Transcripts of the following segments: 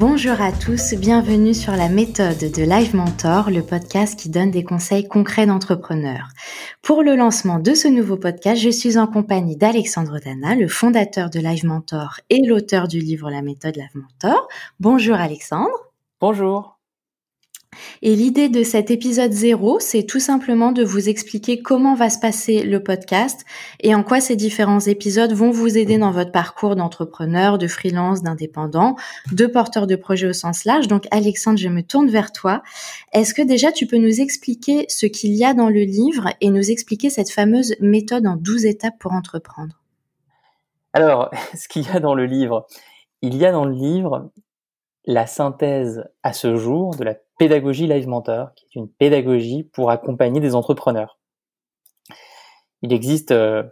Bonjour à tous, bienvenue sur la méthode de Live Mentor, le podcast qui donne des conseils concrets d'entrepreneurs. Pour le lancement de ce nouveau podcast, je suis en compagnie d'Alexandre Dana, le fondateur de Live Mentor et l'auteur du livre La méthode Live Mentor. Bonjour Alexandre. Bonjour. Et l'idée de cet épisode zéro, c'est tout simplement de vous expliquer comment va se passer le podcast et en quoi ces différents épisodes vont vous aider dans votre parcours d'entrepreneur, de freelance, d'indépendant, de porteur de projet au sens large. Donc Alexandre, je me tourne vers toi. Est-ce que déjà tu peux nous expliquer ce qu'il y a dans le livre et nous expliquer cette fameuse méthode en 12 étapes pour entreprendre? Alors, ce qu'il y a dans le livre, il y a dans le livre la synthèse à ce jour de la pédagogie Live Mentor, qui est une pédagogie pour accompagner des entrepreneurs. Il existe euh,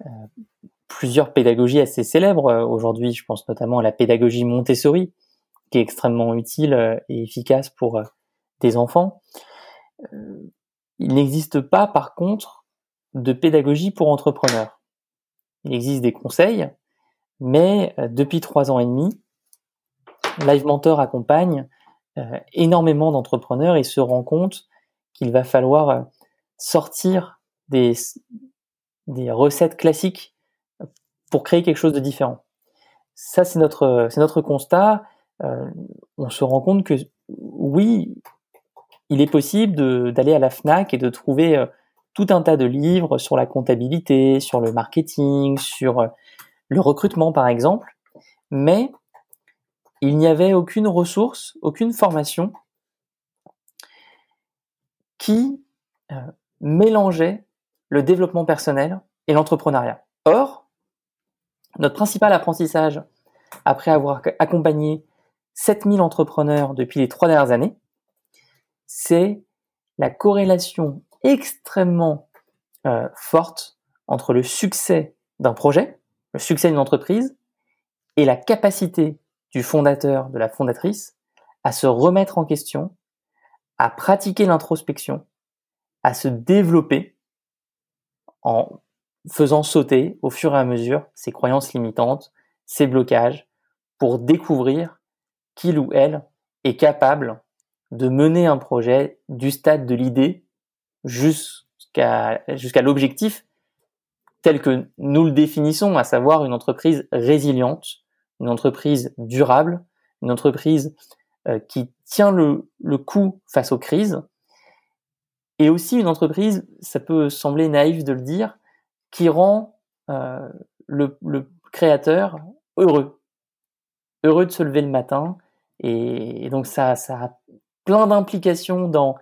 euh, plusieurs pédagogies assez célèbres euh, aujourd'hui. Je pense notamment à la pédagogie Montessori, qui est extrêmement utile et efficace pour des enfants. il n'existe pas, par contre, de pédagogie pour entrepreneurs. Il existe des conseils, mais depuis trois ans et demi, Live Mentor accompagne énormément d'entrepreneurs et se rend compte qu'il va falloir euh, sortir des, des recettes classiques pour créer quelque chose de différent. Ça, c'est notre, notre constat. Euh, on se rend compte que oui, il est possible d'aller à la FNAC et de trouver tout un tas de livres sur la comptabilité, sur le marketing, sur le recrutement par exemple, mais il n'y avait aucune ressource, aucune formation qui euh, mélangeait le développement personnel et l'entrepreneuriat. Or, notre principal apprentissage, après avoir accompagné 7000 entrepreneurs depuis les trois dernières années, c'est la corrélation extrêmement euh, forte entre le succès d'un projet, le succès d'une entreprise, et la capacité fondateur, de la fondatrice, à se remettre en question, à pratiquer l'introspection, à se développer en faisant sauter au fur et à mesure ses croyances limitantes, ses blocages, pour découvrir qu'il ou elle est capable de mener un projet du stade de l'idée jusqu'à jusqu'à l'objectif tel que nous le définissons, à savoir une entreprise résiliente, une entreprise durable, une entreprise euh, qui tient le, coup face aux crises, et aussi une entreprise, ça peut sembler naïf de le dire, qui rend euh, le, créateur heureux, heureux de se lever le matin, et, donc ça, a plein d'implications dans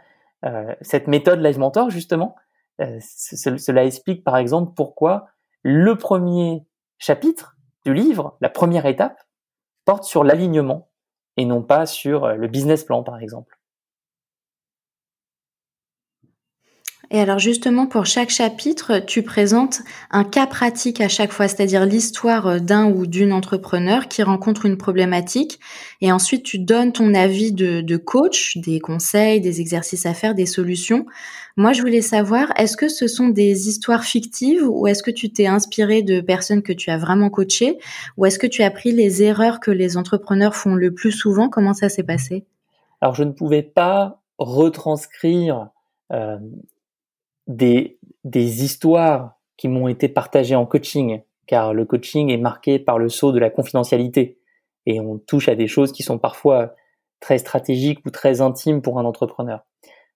euh, cette méthode Live Mentor justement. Cela explique par exemple pourquoi le premier chapitre du livre, la première étape, porte sur l'alignement et non pas sur euh, le business plan, par exemple. Et alors justement, pour chaque chapitre, tu présentes un cas pratique à chaque fois, c'est-à-dire l'histoire d'un ou d'une entrepreneur qui rencontre une problématique, et ensuite tu donnes ton avis de, de, coach, des conseils, des exercices à faire, des solutions. Moi, je voulais savoir, est-ce que ce sont des histoires fictives ou est-ce que tu t'es inspiré de personnes que tu as vraiment coachées ou est-ce que tu as pris les erreurs que les entrepreneurs font le plus souvent? Comment ça s'est passé? Alors, je ne pouvais pas retranscrire euh, des, des histoires qui m'ont été partagées en coaching, car le coaching est marqué par le saut de la confidentialité et on touche à des choses qui sont parfois très stratégiques ou très intimes pour un entrepreneur.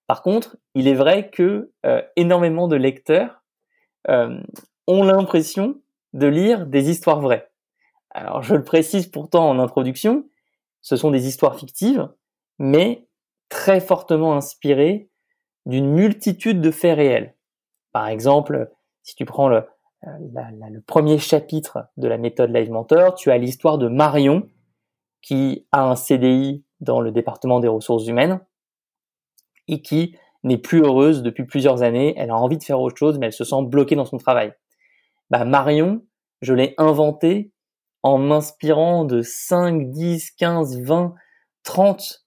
Par contre, il est vrai que euh, énormément de lecteurs euh, ont l'impression de lire des histoires vraies. Alors je le précise pourtant en introduction, ce sont des histoires fictives, mais très fortement inspirées d'une multitude de faits réels. Par exemple, si tu prends le, euh, le premier chapitre de la méthode Live Mentor, tu as l'histoire de Marion qui a un CDI dans le département des ressources humaines et qui n'est plus heureuse depuis plusieurs années. Elle a envie de faire autre chose, mais elle se sent bloquée dans son travail. Bah, Marion, je l'ai inventée en m'inspirant de 5, 10, 15, 20, 30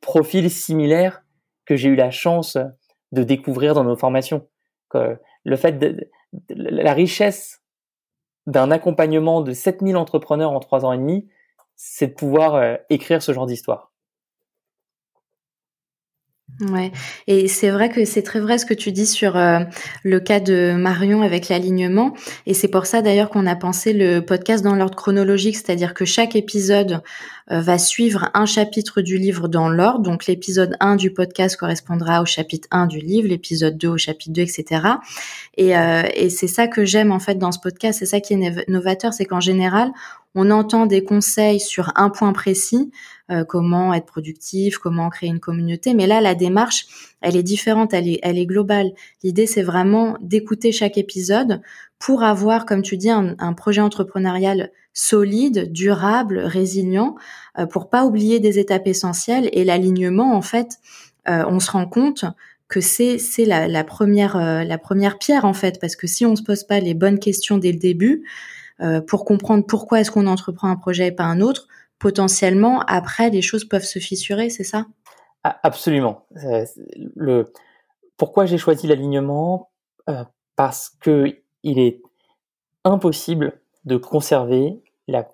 profils similaires que j'ai eu la chance de découvrir dans nos formations. le fait de, la richesse d'un accompagnement de 7000 entrepreneurs en trois ans et demi, c'est de pouvoir écrire ce genre d'histoire. Ouais, et c'est vrai que c'est très vrai ce que tu dis sur euh, le cas de Marion avec l'alignement, et c'est pour ça d'ailleurs qu'on a pensé le podcast dans l'ordre chronologique, c'est-à-dire que chaque épisode euh, va suivre un chapitre du livre dans l'ordre, donc l'épisode 1 du podcast correspondra au chapitre 1 du livre, l'épisode 2 au chapitre 2, etc. Et, euh, et c'est ça que j'aime en fait dans ce podcast, c'est ça qui est novateur, c'est qu'en général, on entend des conseils sur un point précis, euh, comment être productif, comment créer une communauté. Mais là, la démarche, elle est différente, elle est, elle est globale. L'idée, c'est vraiment d'écouter chaque épisode pour avoir, comme tu dis, un, projet entrepreneurial solide, durable, résilient, euh, pour pas oublier des étapes essentielles. Et l'alignement, en fait, euh, on se rend compte que c'est c'est la, la première la première pierre en fait parce que si on se pose pas les bonnes questions dès le début pour comprendre pourquoi est-ce qu'on entreprend un projet et pas un autre potentiellement, après, les choses peuvent se fissurer, c'est ça? Ah, Absolument. Euh, pourquoi j'ai choisi l'alignement? Euh, Parce que il est impossible de conserver la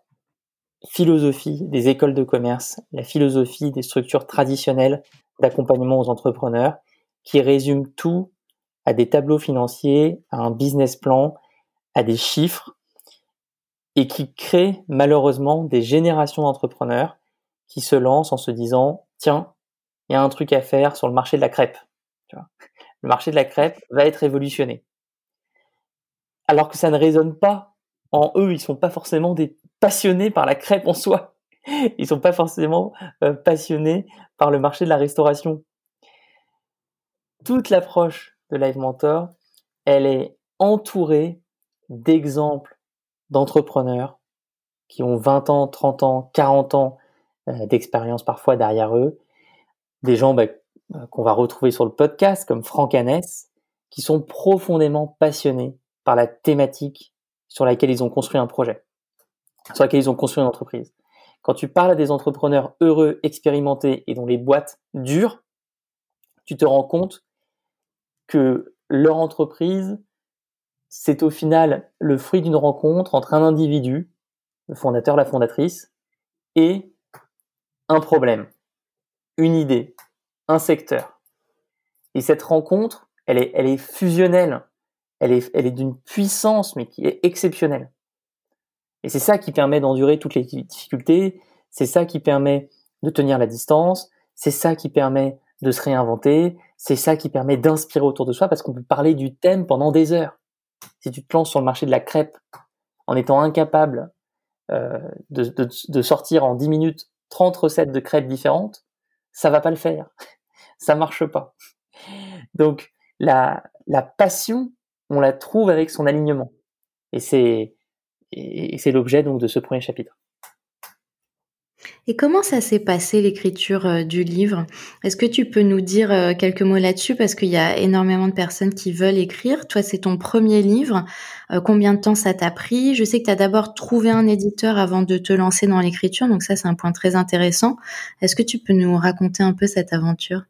philosophie des écoles de commerce, la philosophie des structures traditionnelles d'accompagnement aux entrepreneurs, qui résument tout à des tableaux financiers, à un business plan, à des chiffres, et qui crée malheureusement des générations d'entrepreneurs qui se lancent en se disant tiens, il y a un truc à faire sur le marché de la crêpe. Le marché de la crêpe va être révolutionné. Alors que ça ne résonne pas en eux, ils sont pas forcément des passionnés par la crêpe en soi. Ils sont pas forcément euh, passionnés par le marché de la restauration. Toute l'approche de Live Mentor, elle est entourée d'exemples d'entrepreneurs qui ont 20 ans, 30 ans, 40 ans euh, d'expérience parfois derrière eux, des gens bah, euh, qu'on va retrouver sur le podcast comme Franck Hanès, qui sont profondément passionnés par la thématique sur laquelle ils ont construit un projet, sur laquelle ils ont construit une entreprise. Quand tu parles à des entrepreneurs heureux, expérimentés et dont les boîtes durent, tu te rends compte que leur entreprise c'est au final le fruit d'une rencontre entre un individu, le fondateur, la fondatrice, et un problème, une idée, un secteur. Et cette rencontre, elle est, elle est fusionnelle, elle est, elle est d'une puissance, mais qui est exceptionnelle. Et c'est ça qui permet d'endurer toutes les difficultés, c'est ça qui permet de tenir la distance, c'est ça qui permet de se réinventer, c'est ça qui permet d'inspirer autour de soi, parce qu'on peut parler du thème pendant des heures si tu te lances sur le marché de la crêpe en étant incapable euh, de, sortir en 10 minutes 30 recettes de crêpes différentes, ça va pas le faire. ça marche pas. Donc la, passion, on la trouve avec son alignement. Et c'est et c'est l'objet donc de ce premier chapitre. Et comment ça s'est passé l'écriture euh, du livre? Est-ce que tu peux nous dire euh, quelques mots là-dessus? Parce qu'il y a énormément de personnes qui veulent écrire. Toi, c'est ton premier livre. Euh, combien de temps ça t'a pris? Je sais que tu as d'abord trouvé un éditeur avant de te lancer dans l'écriture, donc ça c'est un point très intéressant. Est-ce que tu peux nous raconter un peu cette aventure?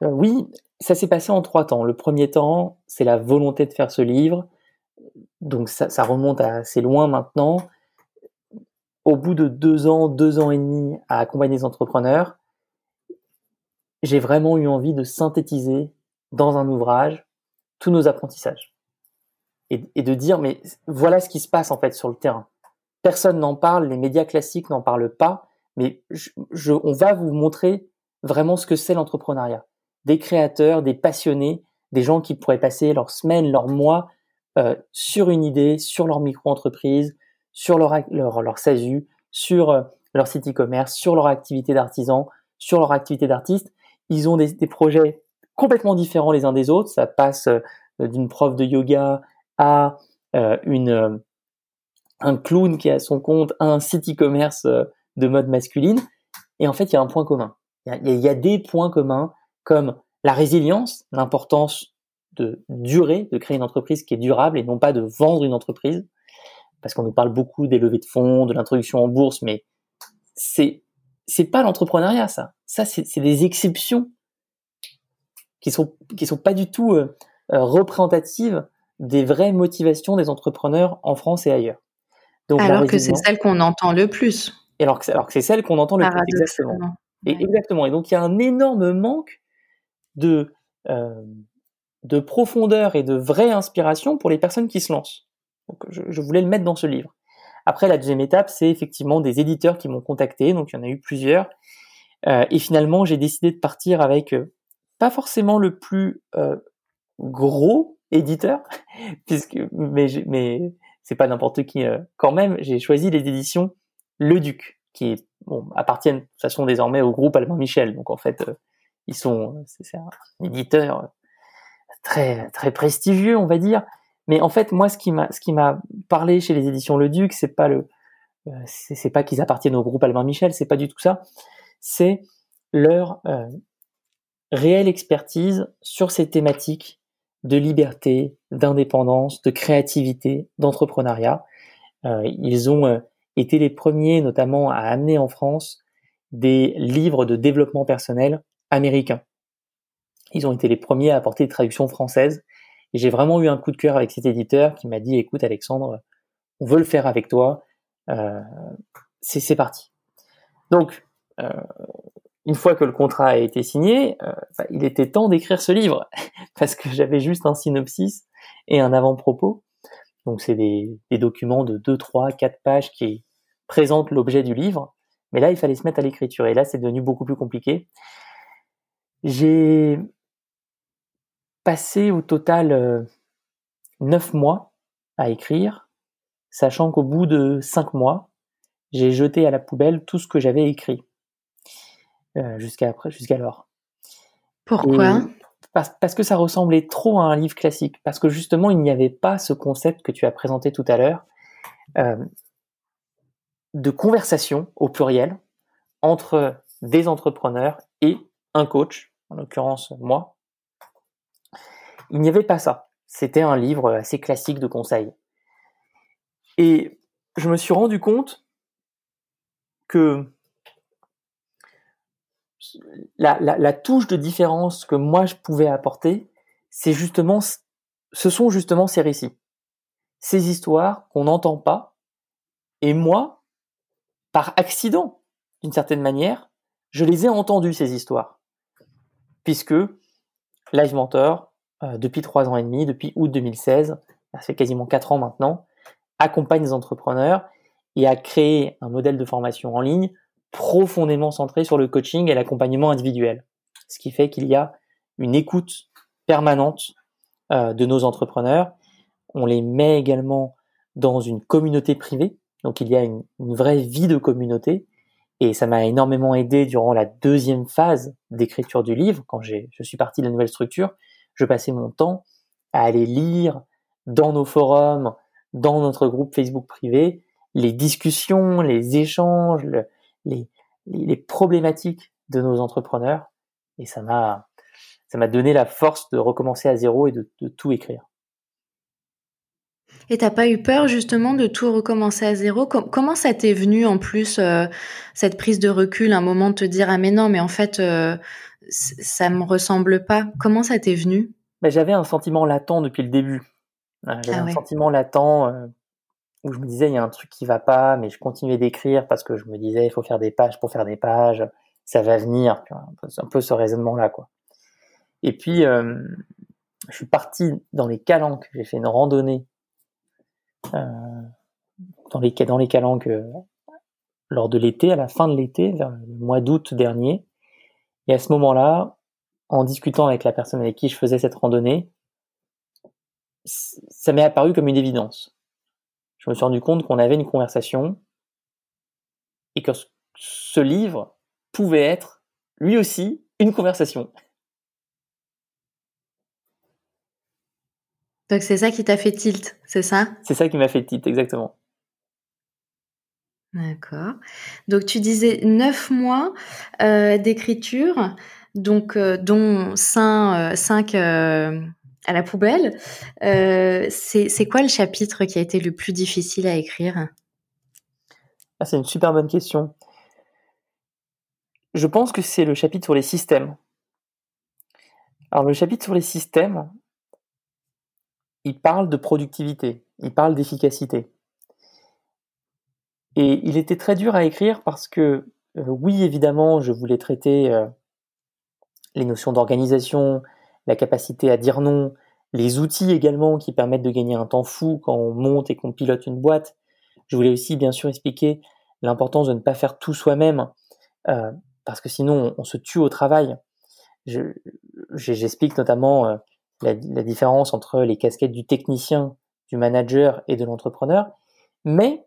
Oui, ça s'est passé en trois temps. Le premier temps, c'est la volonté de faire ce livre. Donc ça, ça remonte à assez loin maintenant au bout de deux ans, deux ans et demi à accompagner des entrepreneurs, j'ai vraiment eu envie de synthétiser dans un ouvrage tous nos apprentissages et, de dire mais voilà ce qui se passe en fait sur le terrain. Personne n'en parle, les médias classiques n'en parlent pas, mais je, on va vous montrer vraiment ce que c'est l'entrepreneuriat. Des créateurs, des passionnés, des gens qui pourraient passer leurs semaines, leurs mois euh, sur une idée, sur leur micro-entreprise, sur leur, leur, leur SASU, sur euh, leur site e-commerce, sur leur activité d'artisan, sur leur activité d'artiste. Ils ont des, des, projets complètement différents les uns des autres. Ça passe euh, d'une prof de yoga à euh, une, un clown qui a son compte, à un site e-commerce de mode masculine. Et en fait, il y a un point commun. Il y il y a des points communs comme la résilience, l'importance de durer, de créer une entreprise qui est durable et non pas de vendre une entreprise parce qu'on nous parle beaucoup des levées de fonds, de l'introduction en bourse, mais c'est c'est pas l'entrepreneuriat ça. Ça c'est des exceptions qui sont qui sont pas du tout euh, euh, représentatives des vraies motivations des entrepreneurs en France et ailleurs. Donc, Alors que c'est celle qu'on entend le plus. Et alors que, alors que c'est celle qu'on entend le plus exactement. Et exactement. Et donc il y a un énorme manque de euh, de profondeur et de vraie inspiration pour les personnes qui se lancent. Donc je, voulais le mettre dans ce livre. Après, la deuxième étape, c'est effectivement des éditeurs qui m'ont contacté. Donc il y en a eu plusieurs. Euh, et finalement, j'ai décidé de partir avec euh, pas forcément le plus euh, gros éditeur, puisque mais c'est pas n'importe qui quand même. J'ai choisi les éditions Le Duc, qui appartiennent de toute façon désormais au groupe Albin Michel. Donc en fait, ils sont c'est un éditeur très très prestigieux, on va dire. Mais en fait, moi, ce qui m'a ce qui m'a parlé chez les éditions Le Duc, c'est pas le c'est pas qu'ils appartiennent au groupe Albin Michel, c'est pas du tout ça. C'est leur euh, réelle expertise sur ces thématiques de liberté, d'indépendance, de créativité, d'entrepreneuriat. Euh, ils ont euh, été les premiers notamment à amener en France des livres de développement personnel américains. Ils ont été les premiers à apporter des traductions françaises. Et j'ai vraiment eu un coup de cœur avec cet éditeur qui m'a dit, écoute Alexandre, on veut le faire avec toi. Euh, c'est parti. Donc, euh, une fois que le contrat a été signé, euh, bah, il était temps d'écrire ce livre parce que j'avais juste un synopsis et un avant-propos. Donc c'est des, documents de 2, 3, 4 pages qui présentent l'objet du livre. Mais là, il fallait se mettre à l'écriture et là, c'est devenu beaucoup plus compliqué. J'ai passé au total euh, 9 mois à écrire, sachant qu'au bout de 5 mois, j'ai jeté à la poubelle tout ce que j'avais écrit. Euh, jusqu'à jusqu'alors. Pourquoi? Parce, que ça ressemblait trop à un livre classique, parce que justement il n'y avait pas ce concept que tu as présenté tout à l'heure euh, de conversation au pluriel entre des entrepreneurs et un coach, en l'occurrence moi. Il n'y avait pas ça. C'était un livre assez classique de conseils. Et je me suis rendu compte que la, touche de différence que moi je pouvais apporter, c'est justement, ce sont justement ces récits, ces histoires qu'on n'entend pas. Et moi, par accident, d'une certaine manière, je les ai entendues ces histoires, puisque Live Mentor, euh, depuis trois ans et demi, depuis août 2016, ça fait quasiment quatre ans maintenant, accompagne les entrepreneurs et a créé un modèle de formation en ligne profondément centré sur le coaching et l'accompagnement individuel. Ce qui fait qu'il y a une écoute permanente euh, de nos entrepreneurs. On les met également dans une communauté privée. Donc il y a une, vraie vie de communauté. Et ça m'a énormément aidé durant la deuxième phase d'écriture du livre. Quand je suis parti de la nouvelle structure, je passais mon temps à aller lire dans nos forums, dans notre groupe Facebook privé, les discussions, les échanges, le, les, les, problématiques de nos entrepreneurs et ça m'a ça m'a donné la force de recommencer à zéro et de, tout écrire. Et t'as pas eu peur justement de tout recommencer à zéro? Comment ça t'est venu en plus euh, cette prise de recul, un moment de te dire ah mais non mais en fait euh, ça me ressemble pas. Comment ça t'est venu? Ben, j'avais un sentiment latent depuis le début. J'avais ah un sentiment latent euh, où je me disais il y a un truc qui va pas, mais je continuais d'écrire parce que je me disais il faut faire des pages pour faire des pages, ça va venir, un peu, ce raisonnement là quoi. Et puis euh, je suis parti dans les calanques, j'ai fait une randonnée euh, dans les dans les calanques lors de l'été, à la fin de l'été, vers le mois d'août dernier. Et à ce moment-là, en discutant avec la personne avec qui je faisais cette randonnée, ça m'est apparu comme une évidence je me suis rendu compte qu'on avait une conversation et que ce livre pouvait être lui aussi une conversation. Donc c'est ça qui t'a fait tilt, c'est ça? C'est ça qui m'a fait tilt, exactement. D'accord. Donc tu disais neuf mois euh, d'écriture, donc euh, dont cinq, euh, cinq à la poubelle. C'est quoi le chapitre qui a été le plus difficile à écrire? Ah, C'est une super bonne question. Je pense que c'est le chapitre sur les systèmes. Alors le chapitre sur les systèmes, il parle de productivité, il parle d'efficacité. Et il était très dur à écrire parce que, euh, oui, évidemment, je voulais traiter euh, les notions d'organisation, la capacité à dire non, les outils également qui permettent de gagner un temps fou quand on monte et qu'on pilote une boîte. Je voulais aussi, bien sûr, expliquer l'importance de ne pas faire tout soi-même, euh, parce que sinon, on, se tue au travail. J'explique notamment la, la différence entre les casquettes du technicien, du manager et de l'entrepreneur. Mais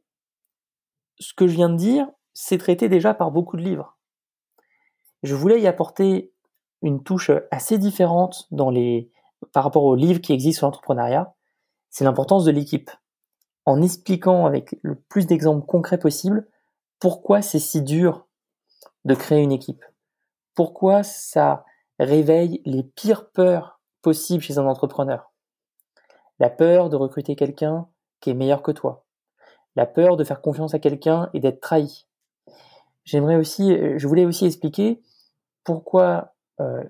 ce que je viens de dire, c'est traité déjà par beaucoup de livres. Je voulais y apporter une touche assez différente par rapport aux livres qui existent sur l'entrepreneuriat. C'est l'importance de l'équipe. En expliquant avec le plus d'exemples concrets possible pourquoi c'est si dur de créer une équipe. Pourquoi ça réveille les pires peurs possibles chez un entrepreneur. La peur de recruter quelqu'un qui est meilleur que toi la peur de faire confiance à quelqu'un et d'être trahi. J'aimerais aussi, euh, je voulais aussi expliquer pourquoi euh,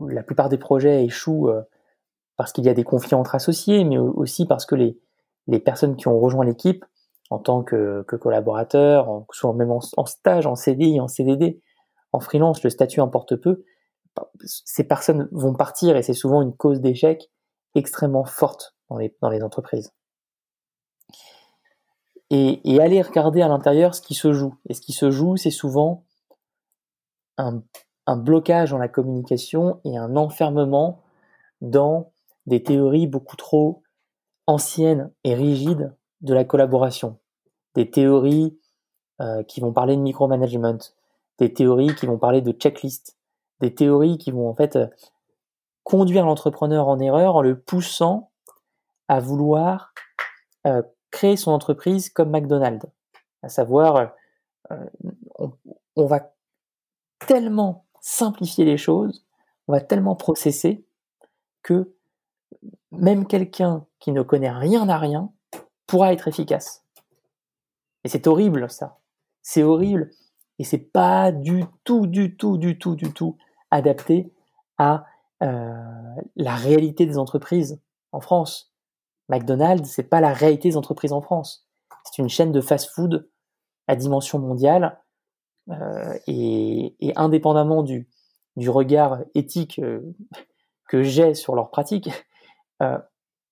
la plupart des projets échouent euh, parce qu'il y a des conflits entre associés, mais aussi parce que les, personnes qui ont rejoint l'équipe en tant que, que collaborateurs, soit même en, stage, en CDI, en CDD, en freelance, le statut importe peu, ces personnes vont partir et c'est souvent une cause d'échec extrêmement forte dans les entreprises et, aller regarder à l'intérieur ce qui se joue. Et ce qui se joue, c'est souvent un, blocage dans la communication et un enfermement dans des théories beaucoup trop anciennes et rigides de la collaboration. Des théories euh, qui vont parler de micromanagement, des théories qui vont parler de checklist, des théories qui vont en fait conduire l'entrepreneur en erreur en le poussant à vouloir euh, créer son entreprise comme McDonald's. À savoir, euh, on, va tellement simplifier les choses, on va tellement processer que même quelqu'un qui ne connaît rien à rien pourra être efficace. Et c'est horrible ça. C'est horrible et c'est pas du tout, du tout, du tout, du tout adapté à euh, la réalité des entreprises en France. McDonald's, c'est pas la réalité des entreprises en France. C'est une chaîne de fast-food à dimension mondiale euh, et, indépendamment du, du regard éthique euh, que j'ai sur leurs pratiques, euh,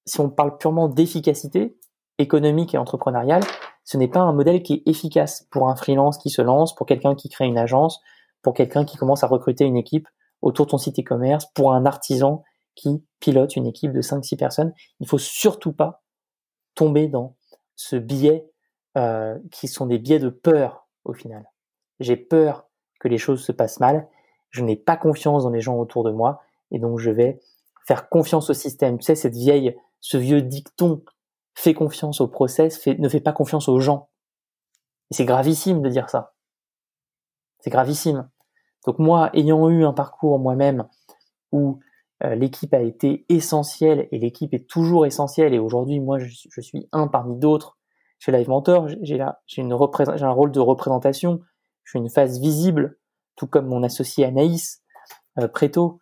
si on parle purement d'efficacité économique et entrepreneuriale, ce n'est pas un modèle qui est efficace pour un freelance qui se lance, pour quelqu'un qui crée une agence, pour quelqu'un qui commence à recruter une équipe autour de son site e-commerce, pour un artisan qui pilote une équipe de 5-6 personnes. Il faut surtout pas tomber dans ce biais euh, qui sont des biais de peur au final. J'ai peur que les choses se passent mal, je n'ai pas confiance dans les gens autour de moi et donc je vais faire confiance au système. Tu sais, cette vieille, ce vieux dicton, fais confiance au process, ne fais pas confiance aux gens. Et c'est gravissime de dire ça. C'est gravissime. Donc moi, ayant eu un parcours moi-même où l'équipe a été essentielle et l'équipe est toujours essentielle. Et aujourd'hui, moi, je, suis un parmi d'autres chez Live Mentor. J'ai un rôle de représentation. Je suis une face visible, tout comme mon associé Anaïs euh, Préto,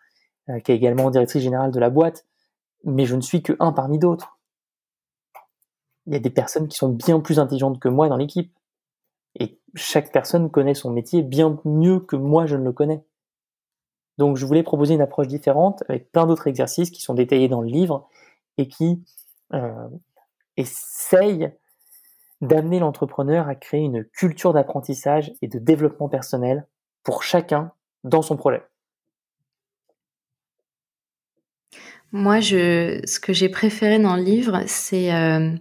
euh, qui est également directrice générale de la boîte. Mais je ne suis que un parmi d'autres. Il y a des personnes qui sont bien plus intelligentes que moi dans l'équipe. Et chaque personne connaît son métier bien mieux que moi je ne le connais. Donc je voulais proposer une approche différente avec plein d'autres exercices qui sont détaillés dans le livre et qui euh, essayent d'amener l'entrepreneur à créer une culture d'apprentissage et de développement personnel pour chacun dans son projet. Moi, ce que j'ai préféré dans le livre, c'est euh,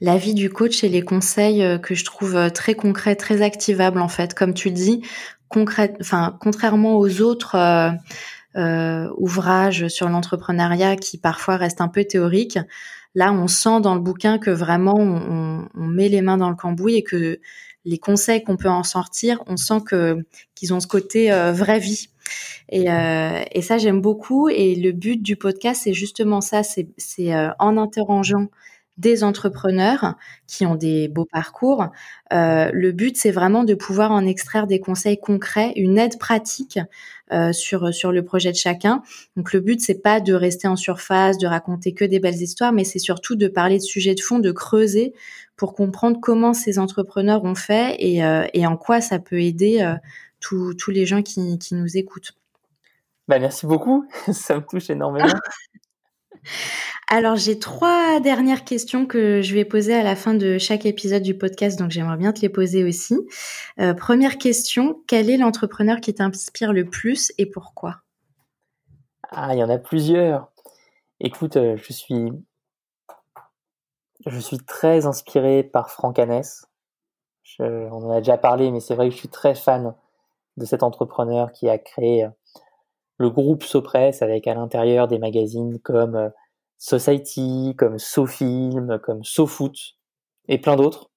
l'avis du coach et les conseils euh, que je trouve très concrets, très activables en fait. Comme tu dis, contrairement aux autres euh, euh, ouvrages sur l'entrepreneuriat qui parfois restent un peu théoriques, là, on sent dans le bouquin que vraiment on, met les mains dans le cambouis et que les conseils qu'on peut en sortir, on sent que qu'ils ont ce côté euh, vraie vie. Et, euh, ça, j'aime beaucoup. Et le but du podcast, c'est justement ça, c'est euh, en interrogeant des entrepreneurs qui ont des beaux parcours. Euh, le but, c'est vraiment de pouvoir en extraire des conseils concrets, une aide pratique euh, sur sur le projet de chacun. Donc le but, c'est pas de rester en surface, de raconter que des belles histoires, mais c'est surtout de parler de sujets de fond, de creuser pour comprendre comment ces entrepreneurs ont fait et, et en quoi ça peut aider tous les gens qui, qui nous écoutent. Bah, merci beaucoup, ça me touche énormément. Alors j'ai trois dernières questions que je vais poser à la fin de chaque épisode du podcast, donc j'aimerais bien te les poser aussi. Euh, première question, quel est l'entrepreneur qui t'inspire le plus et pourquoi? Ah, il y en a plusieurs. Écoute, euh, je suis je suis très inspiré par Franck Hanès. on en a déjà parlé, mais c'est vrai que je suis très fan de cet entrepreneur qui a créé euh, le groupe Sopress avec à l'intérieur des magazines comme Society, comme SoFilm, comme SoFoot et plein d'autres.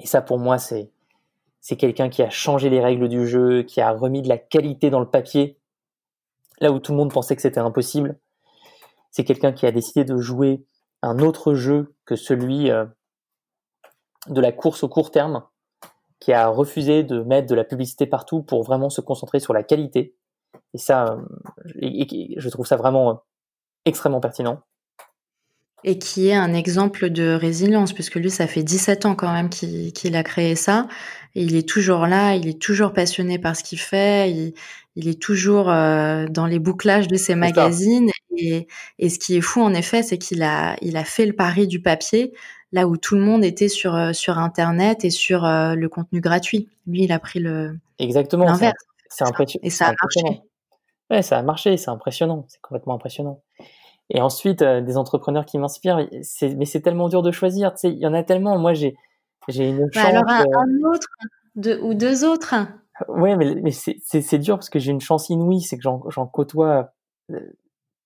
Et ça, pour moi, c'est c'est quelqu'un qui a changé les règles du jeu, qui a remis de la qualité dans le papier, là où tout le monde pensait que c'était impossible. C'est quelqu'un qui a décidé de jouer un autre jeu que celui euh, de la course au court terme, qui a refusé de mettre de la publicité partout pour vraiment se concentrer sur la qualité. Et ça, euh, je trouve ça vraiment euh, extrêmement pertinent. Et qui est un exemple de résilience, puisque lui, ça fait 17 ans quand même qu'il a créé ça. Et il est toujours là, il est toujours passionné par ce qu'il fait, il, est toujours euh, dans les bouclages de ses magazines. Et, ce qui est fou, en effet, c'est qu'il a, il a fait le pari du papier, là où tout le monde était sur, sur Internet et sur le contenu gratuit. Lui, il a pris le Exactement. l'inverse. C'est impressionnant. Et ça a marché. Ouais, ça a marché, c'est impressionnant, c'est complètement impressionnant. Et ensuite, euh, des entrepreneurs qui m'inspirent, mais c'est tellement dur de choisir. Tu sais, il y en a tellement. Moi, j'ai j'ai une bah, chance. Alors un, un autre ou deux autres. Ouais, mais, mais c'est dur parce que j'ai une chance inouïe, c'est que j'en côtoie euh,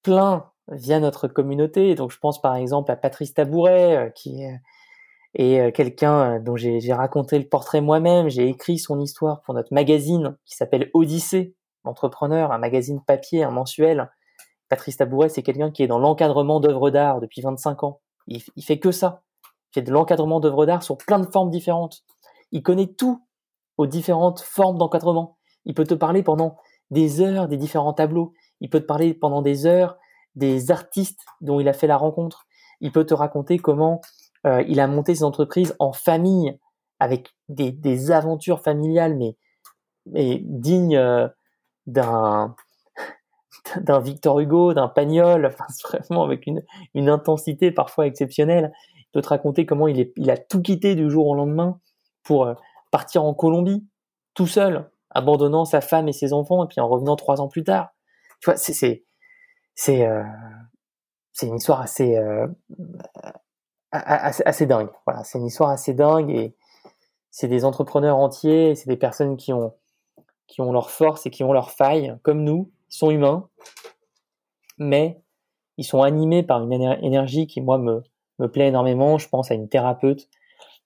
plein via notre communauté. Donc, je pense par exemple à Patrice Tabouret, euh, qui est et quelqu'un dont j'ai raconté le portrait moi-même. J'ai écrit son histoire pour notre magazine qui s'appelle Odyssée, l'entrepreneur, un magazine papier, un mensuel Patrice Tabouret, c'est quelqu'un qui est dans l'encadrement d'œuvres d'art depuis 25 ans. Il, il fait que ça. Il fait de l'encadrement d'œuvres d'art sur plein de formes différentes. Il connaît tout aux différentes formes d'encadrement. Il peut te parler pendant des heures des différents tableaux. Il peut te parler pendant des heures des artistes dont il a fait la rencontre. Il peut te raconter comment euh, il a monté ses entreprises en famille avec des, aventures familiales, mais, mais dignes euh, d'un d'un Victor Hugo, d'un Pagnol, enfin, vraiment avec une, une intensité parfois exceptionnelle. Il peut te raconter comment il, est, il a tout quitté du jour au lendemain pour euh, partir en Colombie, tout seul, abandonnant sa femme et ses enfants, et puis en revenant trois ans plus tard. Tu vois, c'est c'est c'est euh, une histoire assez, euh, assez assez dingue. Voilà, c'est une histoire assez dingue et c'est des entrepreneurs entiers, c'est des personnes qui ont qui ont leur force et qui ont leurs failles, comme nous, sont humains, mais ils sont animés par une énergie qui, moi, me, me plaît énormément. Je pense à une thérapeute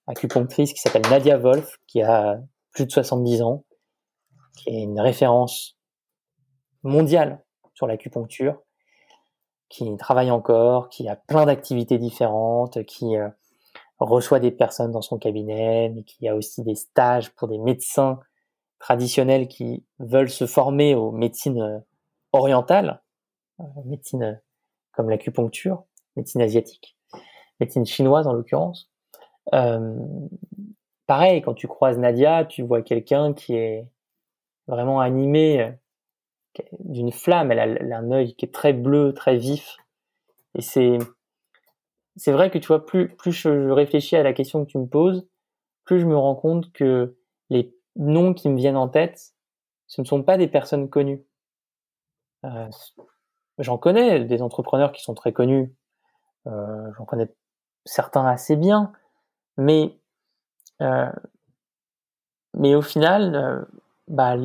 acupunctrice qui s'appelle Nadia Wolf, qui a plus de 70 ans, qui est une référence mondiale sur l'acupuncture, qui travaille encore, qui a plein d'activités différentes, qui euh, reçoit des personnes dans son cabinet, mais qui a aussi des stages pour des médecins traditionnels qui veulent se former aux médecines euh, orientale, euh, médecine euh, comme l'acupuncture, médecine asiatique, médecine chinoise en l'occurrence. Euh, pareil, quand tu croises Nadia, tu vois quelqu'un qui est vraiment animé d'une flamme. Elle a, un œil qui est très bleu, très vif. Et c'est c'est vrai que tu vois, plus plus je réfléchis à la question que tu me poses, plus je me rends compte que les noms qui me viennent en tête, ce ne sont pas des personnes connues. Euh, j'en connais des entrepreneurs qui sont très connus, euh, j'en connais certains assez bien, mais euh, mais au final, bah,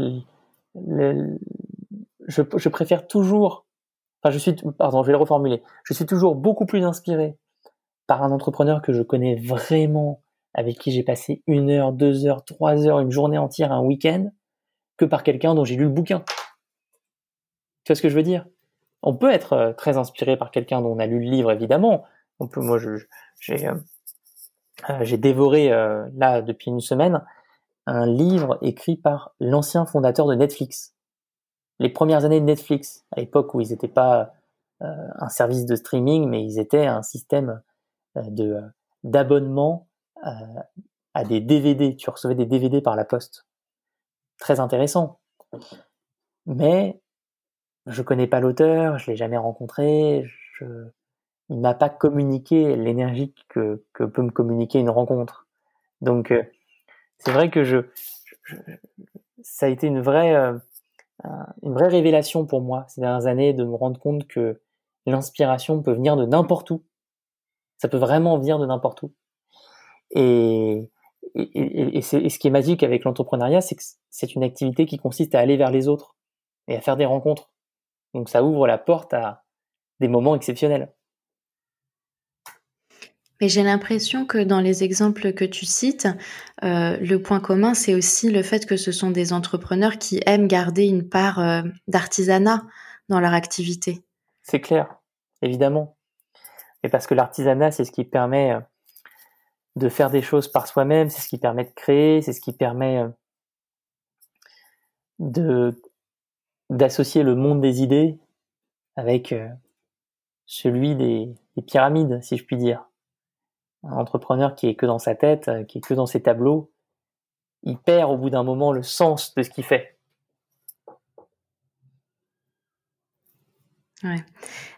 je, préfère toujours, enfin je suis, pardon, je vais le reformuler, je suis toujours beaucoup plus inspiré par un entrepreneur que je connais vraiment, avec qui j'ai passé une heure, deux heures, trois heures, une journée entière, un week-end, que par quelqu'un dont j'ai lu le bouquin. Tu vois ce que je veux dire? On peut être euh, très inspiré par quelqu'un dont on a lu le livre, évidemment. On peut, moi, j'ai euh, euh dévoré euh, là depuis une semaine un livre écrit par l'ancien fondateur de Netflix. Les premières années de Netflix, à l'époque où ils n'étaient pas un service de streaming, mais ils étaient un système de d'abonnement euh, à des DVD. Tu recevais des DVD par la poste. Très intéressant. Mais je connais pas l'auteur, je l'ai jamais rencontré, je... il m'a pas communiqué l'énergie que, peut me communiquer une rencontre. Donc euh, c'est vrai que je, ça a été une vraie euh, une vraie révélation pour moi ces dernières années de me rendre compte que l'inspiration peut venir de n'importe où. Ça peut vraiment venir de n'importe où. Et, et, et, ce qui est magique avec l'entrepreneuriat, c'est que c'est une activité qui consiste à aller vers les autres et à faire des rencontres. Donc ça ouvre la porte à des moments exceptionnels. Mais j'ai l'impression que dans les exemples que tu cites, euh, le point commun, c'est aussi le fait que ce sont des entrepreneurs qui aiment garder une part euh, d'artisanat dans leur activité. C'est clair, évidemment. Et parce que l'artisanat, c'est ce qui permet euh, de faire des choses par soi-même, c'est ce qui permet de créer, c'est ce qui permet de d'associer le monde des idées avec celui des, pyramides, si je puis dire. Un entrepreneur qui est que dans sa tête, euh, qui est que dans ses tableaux, il perd au bout d'un moment le sens de ce qu'il fait. Ouais.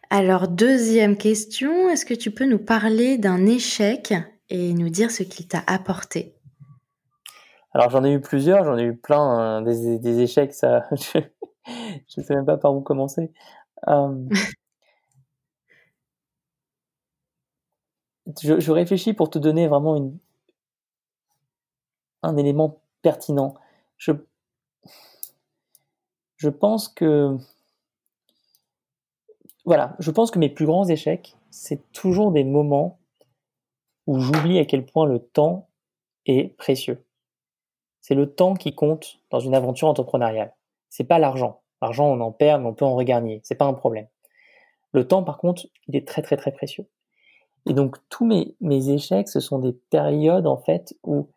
Alors, deuxième question, est-ce que tu peux nous parler d'un échec et nous dire ce qu'il t'a apporté? Alors j'en ai eu plusieurs, j'en ai eu plein, hein, des, échecs, ça, je ne sais même pas par où commencer. Euh, je, réfléchis pour te donner vraiment un élément pertinent. Je, je pense que voilà, je pense que mes plus grands échecs, c'est toujours des moments où j'oublie à quel point le temps est précieux. C'est le temps qui compte dans une aventure entrepreneuriale. C'est pas l'argent. L'argent, on en perd, mais on peut en regagner. C'est pas un problème. Le temps, par contre, il est très, très, très précieux. Et donc, tous mes, mes échecs, ce sont des périodes, en fait, où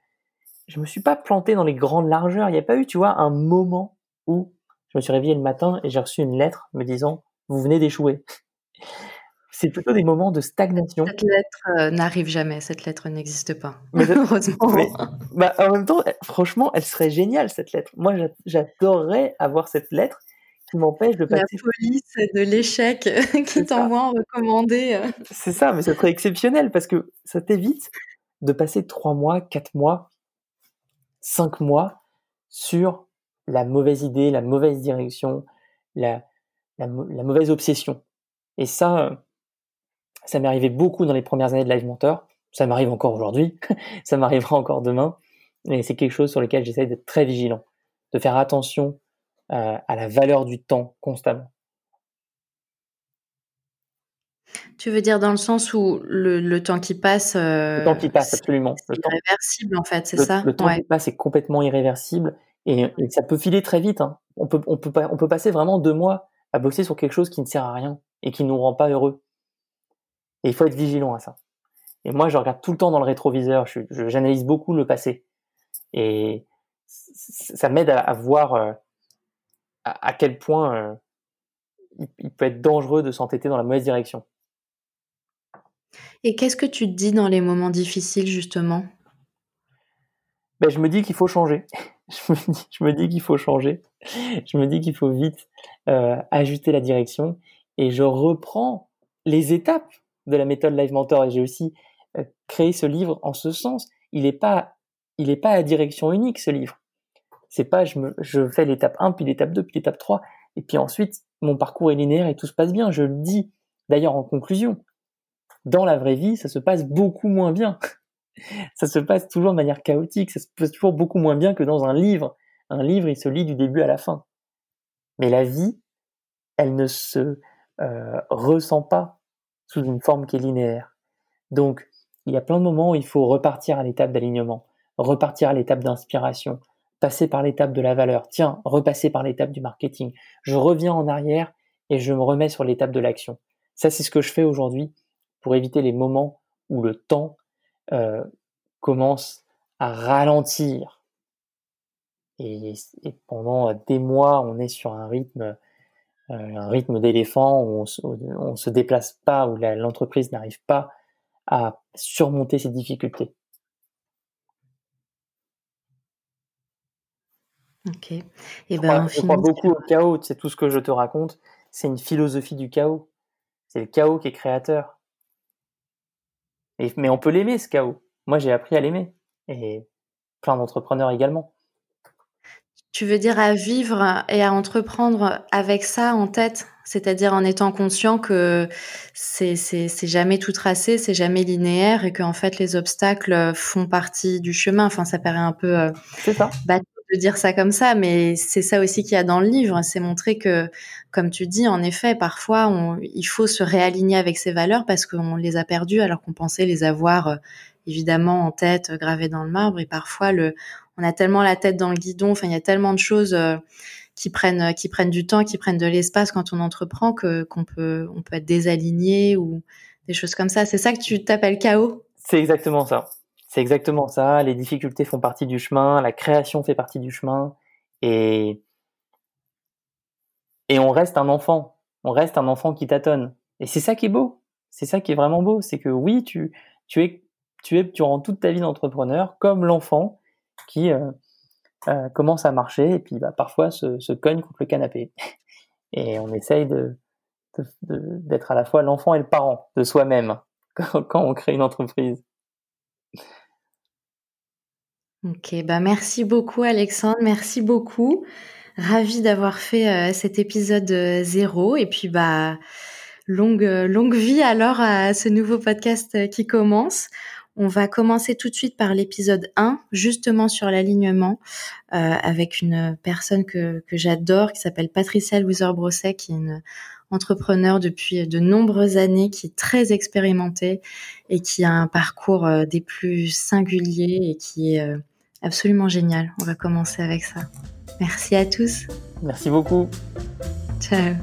je me suis pas planté dans les grandes largeurs. Il n'y a pas eu, tu vois, un moment où je me suis réveillé le matin et j'ai reçu une lettre me disant, vous venez d'échouer c'est plutôt des moments de stagnation. Cette lettre euh, n'arrive jamais, cette lettre n'existe pas, heureusement. bah, en même temps, franchement, elle serait géniale, cette lettre. Moi, j'adorerais avoir cette lettre qui m'empêche de passer. La police de l'échec qui t'envoie en recommandé. Euh. C'est ça, mais ça serait exceptionnel parce que ça t'évite de passer trois mois, quatre mois, cinq mois sur la mauvaise idée, la mauvaise direction, la, la, la mauvaise obsession. Et ça, ça m'est arrivé beaucoup dans les premières années de Live Mentor. Ça m'arrive encore aujourd'hui. ça m'arrivera encore demain. Et c'est quelque chose sur lequel j'essaie d'être très vigilant, de faire attention euh, à la valeur du temps constamment. Tu veux dire dans le sens où le, temps qui passe. le temps qui passe, absolument. C'est irréversible en fait, c'est ça? Le temps qui passe est complètement irréversible et, ça peut filer très vite. Hein. On, peut, on, peut, on peut passer vraiment deux mois à bosser sur quelque chose qui ne sert à rien et qui ne nous rend pas heureux. Et il faut être vigilant à ça. Et moi, je regarde tout le temps dans le rétroviseur, j'analyse beaucoup le passé. Et ça m'aide à, voir à, quel point euh, il, peut être dangereux de s'entêter dans la mauvaise direction. Et qu'est-ce que tu te dis dans les moments difficiles, justement? Ben, Je me dis qu'il faut changer. je me dis, qu'il faut changer. Je me dis qu'il faut vite euh, ajuster la direction. Et je reprends les étapes de la méthode Live Mentor et j'ai aussi euh, créé ce livre en ce sens. Il n'est pas, il est pas à direction unique ce livre. C'est pas je, me, je fais l'étape 1 puis l'étape 2 puis l'étape 3 et puis ensuite mon parcours est linéaire et tout se passe bien. Je le dis d'ailleurs en conclusion. Dans la vraie vie, ça se passe beaucoup moins bien. ça se passe toujours de manière chaotique, ça se passe toujours beaucoup moins bien que dans un livre. Un livre, il se lit du début à la fin. Mais la vie, elle ne se euh, ressent pas sous une forme qui est linéaire. Donc, il y a plein de moments où il faut repartir à l'étape d'alignement, repartir à l'étape d'inspiration, passer par l'étape de la valeur, tiens, repasser par l'étape du marketing. Je reviens en arrière et je me remets sur l'étape de l'action. Ça, c'est ce que je fais aujourd'hui pour éviter les moments où le temps euh, commence à ralentir. Et, pendant des mois, on est sur un rythme euh, un rythme d'éléphant où on, se, se déplace pas, où l'entreprise n'arrive pas à surmonter ces difficultés. Ok. Et eh ben, je crois beaucoup au chaos. C'est tout ce que je te raconte. C'est une philosophie du chaos. C'est le chaos qui est créateur. mais on peut l'aimer, ce chaos. Moi, j'ai appris à l'aimer. Et plein d'entrepreneurs également. Tu veux dire à vivre et à entreprendre avec ça en tête, c'est-à-dire en étant conscient que c'est c'est jamais tout tracé, c'est jamais linéaire et qu'en fait les obstacles font partie du chemin. Enfin, ça paraît un peu euh, ça. De dire ça comme ça, mais c'est ça aussi qu'il y a dans le livre, c'est montrer que, comme tu dis, en effet, parfois il faut se réaligner avec ses valeurs parce qu'on les a perdues alors qu'on pensait les avoir euh, évidemment en tête, gravées dans le marbre, et parfois le on a tellement la tête dans le guidon. Enfin, il y a tellement de choses euh, qui prennent qui prennent du temps, qui prennent de l'espace quand on entreprend que qu'on peut on peut être désaligné ou des choses comme ça. C'est ça que tu t'appelles chaos C'est exactement ça. C'est exactement ça. Les difficultés font partie du chemin, la création fait partie du chemin, et et on reste un enfant. On reste un enfant qui tâtonne. Et c'est ça qui est beau. C'est ça qui est vraiment beau. C'est que oui, tu tu es tu es durant toute ta vie d'entrepreneur comme l'enfant qui euh, euh, commence à marcher et puis bah, parfois se, se, cogne contre le canapé. Et on essaye de, d'être à la fois l'enfant et le parent de soi-même quand, quand, on crée une entreprise. Ok, bah merci beaucoup Alexandre, merci beaucoup. Ravi d'avoir fait euh, cet épisode zéro et puis bah longue longue vie alors à ce nouveau podcast qui commence. On va commencer tout de suite par l'épisode 1, justement sur l'alignement, euh, avec une personne que, j'adore, qui s'appelle Patricia Louiser-Brosset, qui est une entrepreneur depuis de nombreuses années, qui est très expérimentée et qui a un parcours euh, des plus singuliers et qui est euh, absolument génial. On va commencer avec ça. Merci à tous. Merci beaucoup. Ciao.